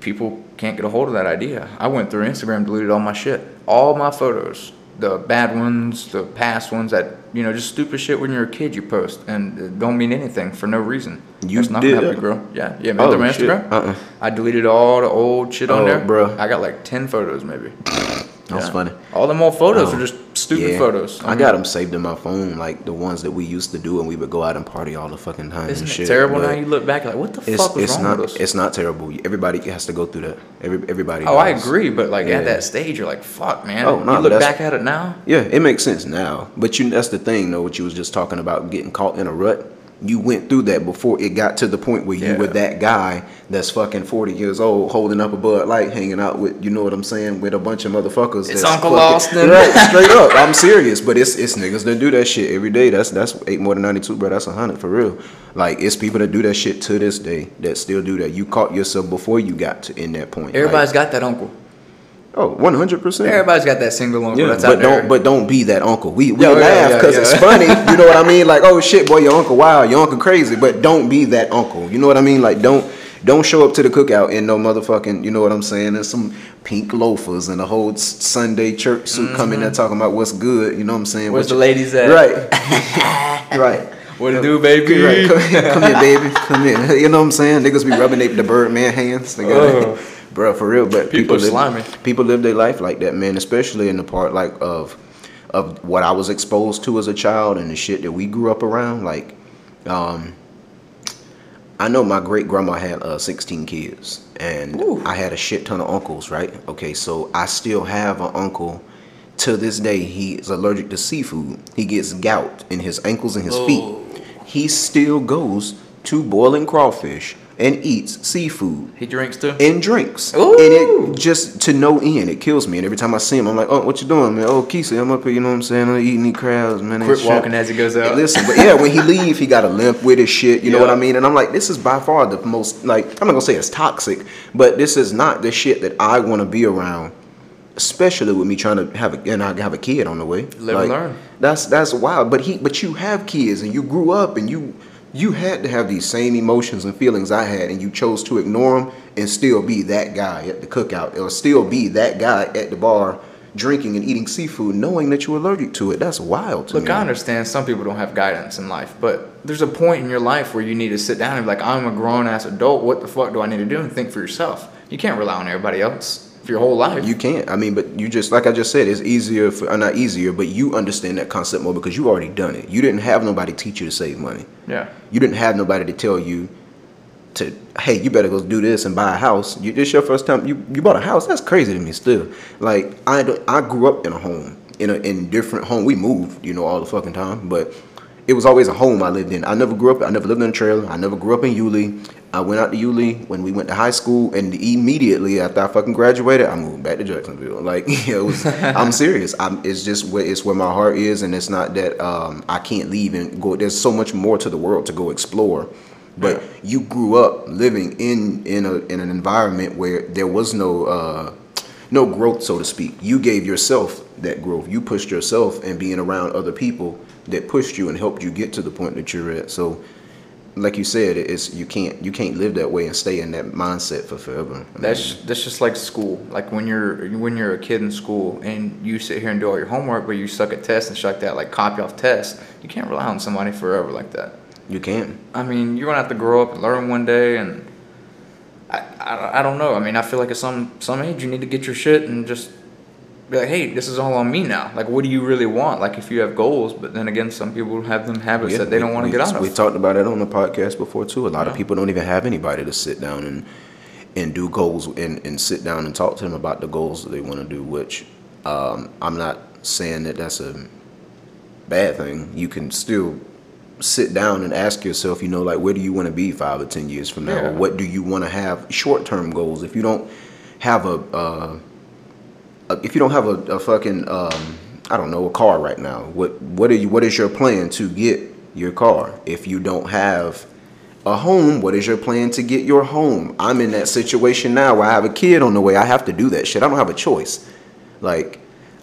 people can't get a hold of that idea. I went through Instagram, deleted all my shit, all my photos, the bad ones, the past ones that you know, just stupid shit when you're a kid you post and it don't mean anything for no reason. You That's not did that? grow. Yeah, yeah, man. Oh, shit. Instagram, Uh-uh. I deleted all the old shit on Oh, there, bruh. I got like ten photos maybe. That's funny. All them old photos Oh, are just stupid yeah. photos. I mean, got them saved in my phone, like the ones that we used to do, and we would go out and party all the fucking time Isn't and it shit. terrible but now? You look back like, what the fuck was it's wrong not with us? it's not terrible. Everybody has to go through that. Every everybody. Oh, I agree, but like Yeah. at that stage, you're like, fuck, man. Oh, no, you look back at it now. Yeah, it makes sense now. But you that's the thing though, what you was just talking about getting caught in a rut. You went through that before it got to the point where you Yeah. were that guy that's fucking 40 years old holding up a Bud Light hanging out with you know what I'm saying, with a bunch of motherfuckers. It's Uncle fucking- Austin. Right, straight up. I'm serious. But it's it's niggas that do that shit every day. That's that's eight more than 92, bro. That's a hundred for real. Like it's people that do that shit to this day that still do that. You caught yourself before you got to in that point. Everybody's Like, got that uncle. Oh, 100 percent. Everybody's got that single uncle Yeah, that's but don't but don't be that uncle. We we Yeah, yeah, laugh yeah, because yeah. it's funny. You know what I mean? Like, oh shit, boy, your uncle wild, your uncle crazy. But don't be that uncle. You know what I mean? Like, don't don't show up to the cookout in no motherfucking. You know what I'm saying? And some pink loafers and a whole Sunday church suit coming there talking about what's good. You know what I'm saying? Mm-hmm. Where's What the you- ladies at? Right. right. What it do, baby? Right, come, here, come here, baby. Come here. You know what I'm saying? Niggas be rubbing they, the Birdman hands. They got Oh. bro, for real. But People people, live, slimy. people live their life like that, man. Especially in the part like of of what I was exposed to as a child and the shit that we grew up around. Like, um, I know my great grandma had uh, 16 kids, and Ooh. I had a shit ton of uncles. Right? Okay, so I still have an uncle. To this day, he is allergic to seafood. He gets gout in his ankles and his Oh. feet. He still goes to boiling crawfish and eats seafood He drinks too. and drinks. Ooh. And it just to no end, it kills me. And every time I see him, I'm like, oh, what you doing, man? Oh, Keisha, I'm up here, you know what I'm saying? I'm eating these crabs, man. and Quit shit." walking as he goes out. Listen, but yeah, when he leave, he got a limp with his shit. You know what I mean? And I'm like, this is by far the most like I'm not gonna say it's toxic, but this is not the shit that I want to be around. Especially with me trying to have a and I have a kid on the way. Live and learn. That's that's wild. But he but you have kids and you grew up and you you had to have these same emotions and feelings I had and you chose to ignore them and still be that guy at the cookout or still be that guy at the bar drinking and eating seafood knowing that you're allergic to it. That's wild to me. Look, me. I understand some people don't have guidance in life, but there's a point in your life where you need to sit down and be like, I'm a grown ass adult. What the fuck do I need to do? And think for yourself. You can't rely on everybody else for your whole life. You can't. I mean, but you just like I just said, it's easier for uh, not easier, but you understand that concept more because you already done it. You didn't have nobody teach you to save money. yeah. You didn't have nobody to tell you to hey, you better go do this and buy a house. You this your first time you, you bought a house. That's crazy to me still. Like I don't, I grew up in a home in a in different home. We moved, you know, all the fucking time, but it was always a home I lived in. I never grew up. I never lived in a trailer. I never grew up in Yulee. I went out to Yulee when we went to high school, and immediately after I fucking graduated, I moved back to Jacksonville. Like it was, I'm serious. I'm, it's just where it's where my heart is, and it's not that um, I can't leave and go. There's so much more to the world to go explore. But Yeah. you grew up living in in a in an environment where there was no uh, no growth, so to speak. You gave yourself that growth. You pushed yourself and being around other people that pushed you and helped you get to the point that you're at. So like you said, it's you can't you can't live that way and stay in that mindset for forever. I mean, That's that's just like school. Like when you're when you're a kid in school and you sit here and do all your homework, but you suck at tests and shit like that, like copy off tests. You can't rely on somebody forever like that. you can't. I mean, you're gonna have to grow up and learn one day, and I, I, I don't know. I mean, I feel like at some some age you need to get your shit and just be like, hey, this is all on me now. Like, what do you really want? Like, if you have goals, but then again, some people have them habits Yeah, that they we- don't want to get out of. We talked about it on the podcast before too. A lot of people don't even have anybody to sit down and and do goals and, and sit down and talk to them about the goals that they want to do. Which um, I'm not saying that that's a bad thing. You can still sit down and ask yourself, you know, like where do you want to be five or ten years from now, Yeah. or what do you want to have short term goals? If you don't have a, uh, a if you don't have a, a fucking um, I don't know a car right now, what what are you what is your plan to get your car? If you don't have a home, what is your plan to get your home? I'm in that situation now where I have a kid on the way. I have to do that shit. I don't have a choice. Like,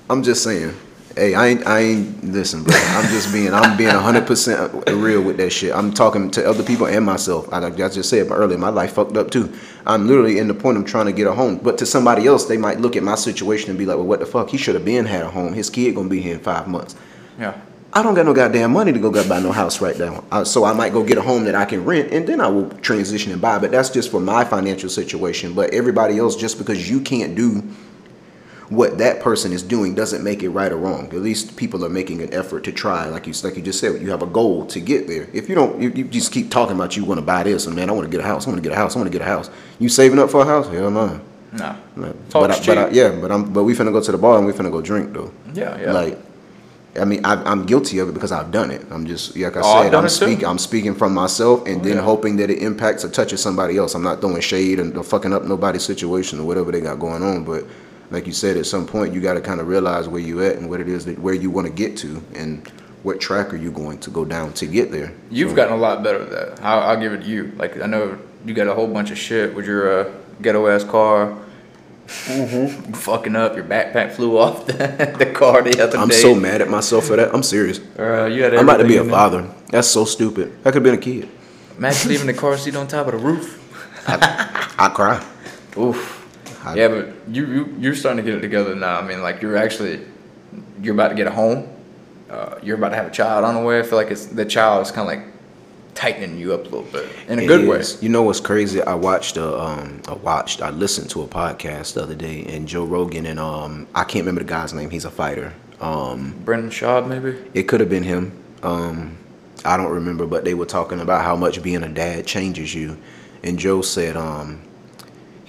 I'm just saying. Hey, I ain't, I ain't, listen, bro. I'm just being, I'm being 100% real with that shit. I'm talking to other people and myself. I, like I just said earlier, my life fucked up too. I'm literally in the point of trying to get a home. But to somebody else, they might look at my situation and be like, well, what the fuck? He should have been had a home. His kid gonna be here in five months. Yeah. I don't got no goddamn money to go buy no house right now. Uh, so I might go get a home that I can rent, and then I will transition and buy. But that's just for my financial situation. But everybody else, just because you can't do what that person is doing, doesn't make it right or wrong. At least people are making an effort to try. Like you, like you just said, you have a goal to get there. If you don't, you, you just keep talking about you want to buy this, and man, I want to get a house. I want to get a house. I want to get a house. You saving up for a house? Hell no. No. Talk's but, I, but I, yeah, but I'm but we finna go to the bar and we finna go drink though. Yeah, yeah. Like, I mean, I, I'm guilty of it because I've done it. I'm just like I oh, said, I'm speaking. I'm speaking from myself, and then yeah. hoping that it impacts or touches somebody else. I'm not throwing shade and fucking up nobody's situation or whatever they got going on. But like you said, at some point you got to kind of realize where you at and what it is that where you want to get to, and what track are you going to go down to get there. You've gotten a lot better at that. I'll, I'll give it to you. Like I know you got a whole bunch of shit with your uh, ghetto ass car. Mm-hmm. Fucking up, your backpack flew off the, the car the other day. I'm day. so mad at myself for that. I'm serious. Uh, you had I'm about to be a father. That's so stupid. I could have been a kid. Imagine leaving the car seat on top of the roof. I cry. Oof. I- Yeah, but you, you you're starting to get it together now. I mean, like you're actually you're about to get a home. Uh, you're about to have a child on the way. I feel like it's the child is kind of like tightening you up a little bit in a good way. You know what's crazy? I watched a um I watched I listened to a podcast the other day and Joe Rogan and um I can't remember the guy's name. He's a fighter. Um Brendan Schaub, maybe. it could have been him. Um I don't remember, but they were talking about how much being a dad changes you. And Joe said um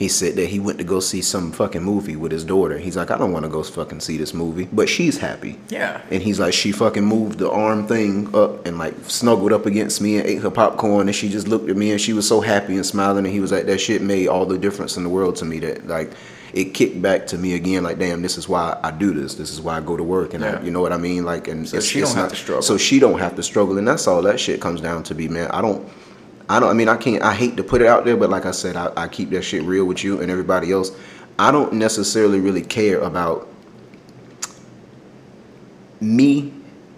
he said that he went to go see some fucking movie with his daughter. He's like, I don't want to go fucking see this movie, but she's happy. Yeah. And he's like, she fucking moved the arm thing up and like snuggled up against me and ate her popcorn. And she just looked at me and she was so happy and smiling. And he was like, that shit made all the difference in the world to me. That like, it kicked back to me again. Like, damn, this is why I do this. This is why I go to work. And Yeah. I, you know what I mean? Like, and So she don't have to struggle. So she don't have to struggle. And that's all that shit comes down to be, man. I don't. I don't. I mean, I can't. I hate to put it out there, but like I said, I, I keep that shit real with you and everybody else. I don't necessarily really care about me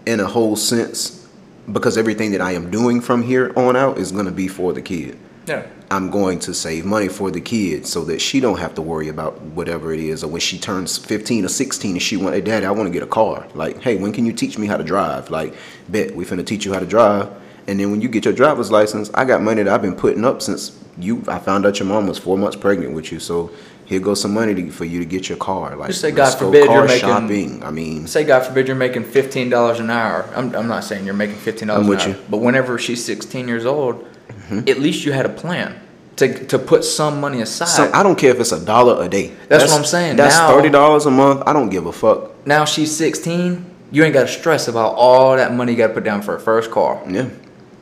in a whole sense because everything that I am doing from here on out is going to be for the kid. Yeah. I'm going to save money for the kid so that she don't have to worry about whatever it is. Or when she turns 15 or 16 and she want, hey, daddy, I want to get a car. Like, hey, when can you teach me how to drive? Like, bet we finna teach you how to drive. And then when you get your driver's license, I got money that I've been putting up since you. I found out your mom was four months pregnant with you. So here goes some money to, for you to get your car. Like, Just say, God forbid, you're making- shopping. I mean, Say God forbid you're making fifteen dollars an hour. I'm, I'm not saying you're making fifteen dollars an hour. you. Mm-hmm. But whenever she's sixteen years old, at least you had a plan to to put some money aside. So I don't care if it's a dollar a day. That's what I'm saying. That's Now- thirty dollars a month. I don't give a fuck. now she's sixteen. You ain't got to stress about all that money you got to put down for her first car, Yeah,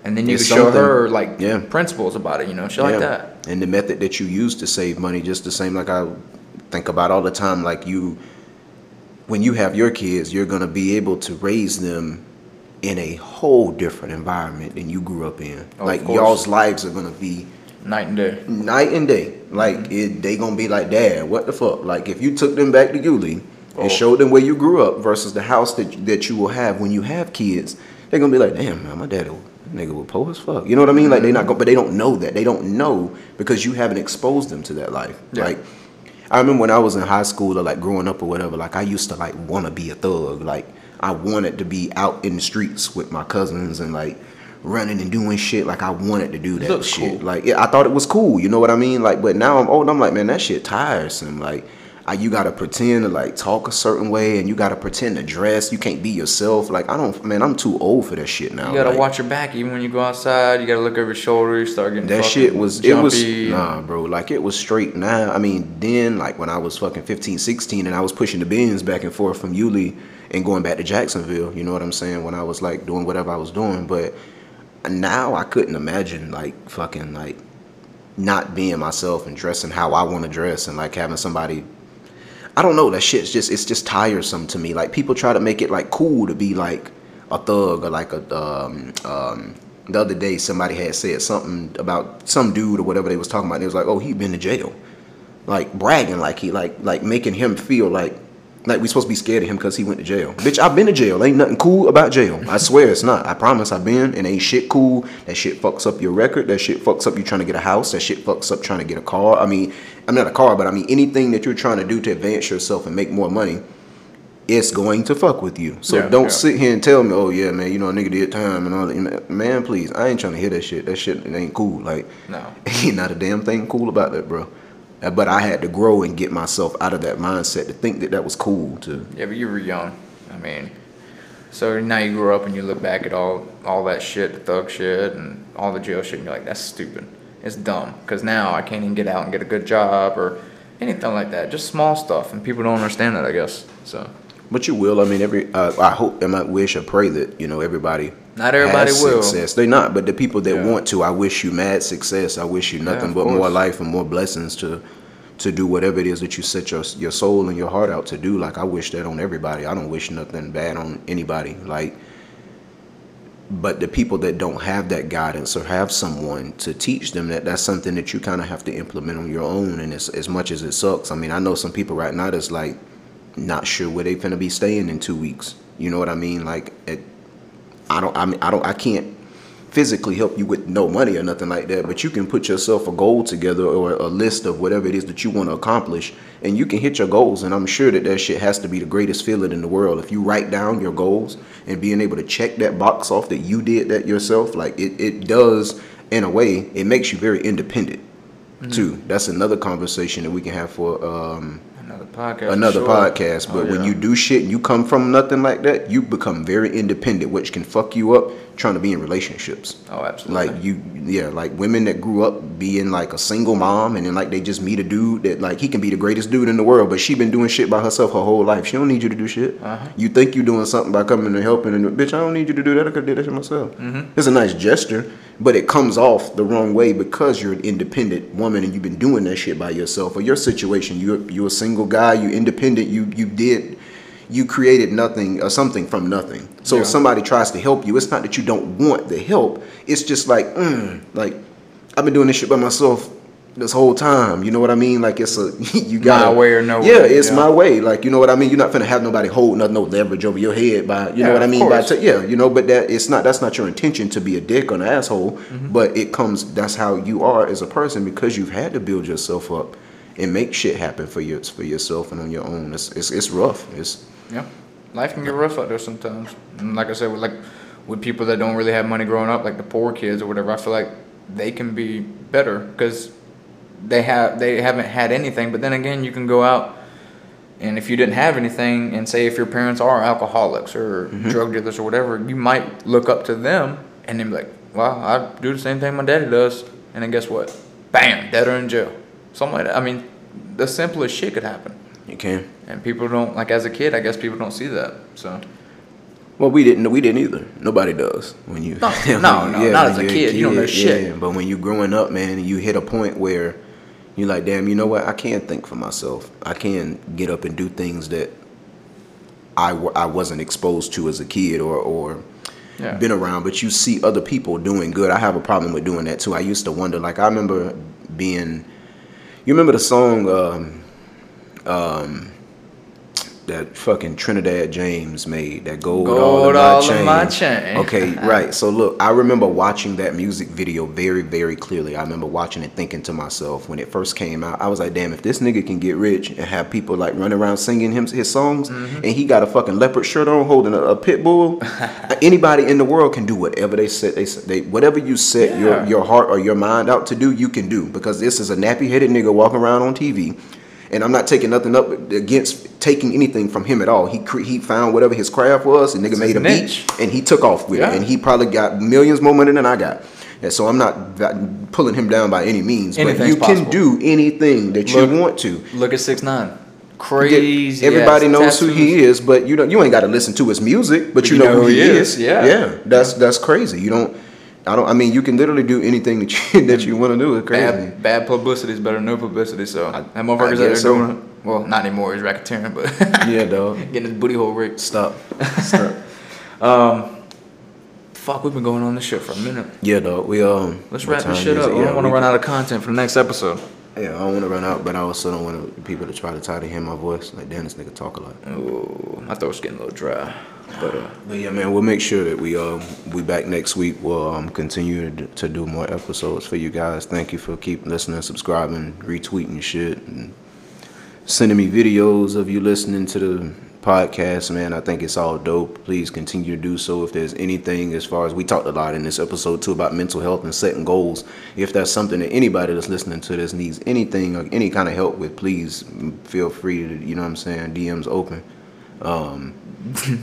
and then you It's can show her like yeah. principles about it. You know, shit like that. And the method that you use to save money, just the same like I think about all the time. Like you, when you have your kids, you're gonna be able to raise them in a whole different environment than you grew up in. Oh, like y'all's lives are gonna be Night and day. night and day. Like Mm-hmm. it, they gonna be like, Dad, what the fuck? Like if you took them back to Yulee Oh. and showed them where you grew up versus the house that that you will have when you have kids, they're gonna be like, Damn, man, my daddy, nigga was poor as fuck. You know what I mean? Like they not go, but they don't know that. They don't know because you haven't exposed them to that life. Yeah. Like I remember when I was in high school or like growing up or whatever. Like I used to like want to be a thug. Like I wanted to be out in the streets with my cousins and like running and doing shit. Like I wanted to do that shit. cool. Like yeah, I thought it was cool. You know what I mean? Like but now I'm old. I'm like man, that shit tiresome. Like. You gotta pretend to like talk a certain way, and you gotta pretend to dress. You can't be yourself. Like I don't, man. I'm too old for that shit now. You gotta like, watch your back even when you go outside. You gotta look over your shoulder. You start getting that shit was it was jumpy. nah bro like it was straight now i mean then like when i was fucking 15 16 and i was pushing the bins back and forth from Yulee and going back to jacksonville you know what i'm saying when i was like doing whatever i was doing but now i couldn't imagine like fucking like not being myself and dressing how i want to dress and like having somebody I don't know. That shit's just it's just tiresome to me. Like people try to make it like cool to be like a thug or like a um um. The other day, somebody had said something about some dude or whatever they was talking about. It was like, oh, he been to jail, like bragging, like he like like making him feel like like we supposed to be scared of him because he went to jail. Bitch, I've been to jail. Ain't nothing cool about jail. I swear it's not. I promise I've been and ain't shit cool. That shit fucks up your record. That shit fucks up you trying to get a house. That shit fucks up trying to get a car. I mean, I'm not a car, but I mean anything that you're trying to do to advance yourself and make more money, it's going to fuck with you. So Yeah, don't yeah. sit here and tell me, oh yeah, man, you know a nigga did time and all that. Man, please, I ain't trying to hear that shit. That shit it ain't cool. Like No. ain't not a damn thing cool about that, bro. Uh, But I had to grow and get myself out of that mindset to think that that was cool to Yeah, but you were young. I mean, so now you grow up and you look back at all all that shit, the thug shit, and all the jail shit, and you're like, that's stupid. It's dumb. Because now I can't even get out and get a good job or anything like that. Just small stuff, and people don't understand that, I guess. So But you will. I mean, every uh, I hope and I wish or pray that you know everybody. Not everybody will. Success. They not, but the people that Yeah. want to, I wish you mad success. I wish you nothing of but more life and more blessings to to do whatever it is that you set your your soul and your heart out to do. Like I wish that on everybody. I don't wish nothing bad on anybody. Like. But the people that don't have that guidance or have someone to teach them that, that's something that you kind of have to implement on your own. And it's, as much as it sucks, I mean, I know some people right now that's like, not sure where they're gonna be staying in two weeks. You know what I mean? Like, it, I don't, I mean, I don't, I can't physically help you with no money or nothing like that, but you can put yourself a goal together or a list of whatever it is that you want to accomplish, and you can hit your goals. And I'm sure that that shit has to be the greatest feeling in the world. If you write down your goals and being able to check that box off that you did that yourself, like it, it does in a way, it makes you very independent too. That's another conversation that we can have for um, podcast. another sure. podcast. But Oh, when you do shit and you come from nothing like that, you become very independent, which can fuck you up trying to be in relationships. Oh, absolutely. Like you, yeah, like women that grew up being like a single mom, and then like they just meet a dude that like he can be the greatest dude in the world, but she been doing shit by herself her whole life. She don't need you to do shit. Uh-huh. You think you're doing something by coming and helping, and bitch, I don't need you to do that. I could do that shit myself. Mm-hmm. It's a nice gesture, but it comes off the wrong way because you're an independent woman and you've been doing that shit by yourself. Or your situation, you're you're a single guy, you independent, you you did you created nothing or something from nothing. So Yeah. if somebody tries to help you, it's not that you don't want the help. It's just like, mm, like I've been doing this shit by myself this whole time. You know what I mean? Like it's a you got my way or no Yeah, way, it's yeah. my way. Like you know what I mean? You're not gonna have nobody hold nothing, no leverage over your head by you know what I mean? By t- yeah, you know, but that it's not that's not your intention to be a dick or an asshole, Mm-hmm. but it comes that's how you are as a person because you've had to build yourself up and make shit happen for your for yourself and on your own. It's it's, it's rough. It's Yeah, life can get rough out there sometimes. And like I said, with like with people that don't really have money growing up, like the poor kids or whatever, I feel like they can be better because they have they haven't had anything. But then again, you can go out and if you didn't have anything, and say if your parents are alcoholics or mm-hmm. drug dealers or whatever, you might look up to them and then be like, "Well, I do the same thing my daddy does," and then guess what? Bam, dead or in jail. Something like that. I mean, the simplest shit could happen. you can. And people don't like as a kid. I guess people don't see that. So Well, we didn't. We didn't either. Nobody does when you. No, when no, no, not as a you're kid. You don't know shit. Yeah, but when you're growing up, man, you hit a point where you're like, damn, you know what? I can't think for myself. I can get up and do things that I, I wasn't exposed to as a kid or or Yeah. been around. But you see other people doing good. I have a problem with doing that too. I used to wonder. Like I remember being. You remember the song? Um, um, that fucking Trinidad James made that gold, Gold all in all my in chain. my chain. Okay, right. So look, I remember watching that music video very, very clearly. I remember watching it, thinking to myself when it first came out, I was like, damn, if this nigga can get rich and have people like run around singing him his songs, Mm-hmm. and he got a fucking leopard shirt on, holding a, a pit bull, anybody in the world can do whatever they set they, they whatever you set your your heart or your mind out to do, you can do because this is a nappy headed nigga walking around on TV. And I'm not taking nothing up against taking anything from him at all. He cre- he found whatever his craft was, and nigga made a niche. beat, and he took off with Yeah. it. And he probably got millions more money than I got. And so I'm not pulling him down by any means. but you can possible. do anything that you want to. Look at six nine. Crazy. Everybody ass knows who he is, but you don't. You ain't got to listen to his music, but you, know, who he is. yeah. yeah. That's that's crazy. You don't. I don't. I mean, you can literally do anything that you that you want to do. It's crazy. Bad, bad publicity is better than no publicity. So that motherfucker's out there so. doing it. Well, not anymore. He's racketeering, but Yeah, dog. getting his booty hole raped. Stop. Stop. Um, fuck, we've been going on this shit for a minute. yeah, dog. We um. Let's wrap this shit up. I don't want to run out of content for the next episode. Yeah, I don't want to run out, but I also don't want people to try to try to hear my voice. Like, damn, this nigga talk a lot. Ooh, my throat's getting a little dry. But uh, But yeah, man, we'll make sure that we um we back next week. We'll um continue to, do more episodes for you guys. Thank you for keep listening, subscribing, retweeting shit, and sending me videos of you listening to the podcast. Man, I think it's all dope. Please continue to do so. If there's anything as far as we talked a lot in this episode too about mental health and setting goals. If that's something that anybody that's listening to this needs anything or any kind of help with, please feel free to you know what I'm saying. DMs open. Um,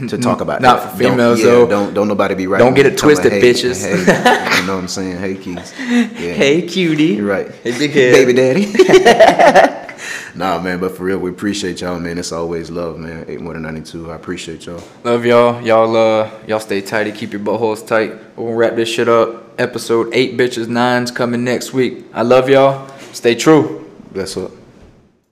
to talk about Not that. for females, don't, yeah, though. Don't don't nobody be right. Don't get it twisted, bitches. Hey, you know what I'm saying? Hey, keys. Yeah. hey, cutie. You're right. Hey, big head. Baby daddy. nah, man, but for real, we appreciate y'all, man. It's always love, man. Eight more than 92. I appreciate y'all. Love y'all. Y'all uh y'all stay tighty. Keep your buttholes tight. We'll wrap this shit up. Episode eight bitches nines coming next week. I love y'all. Stay true. That's what.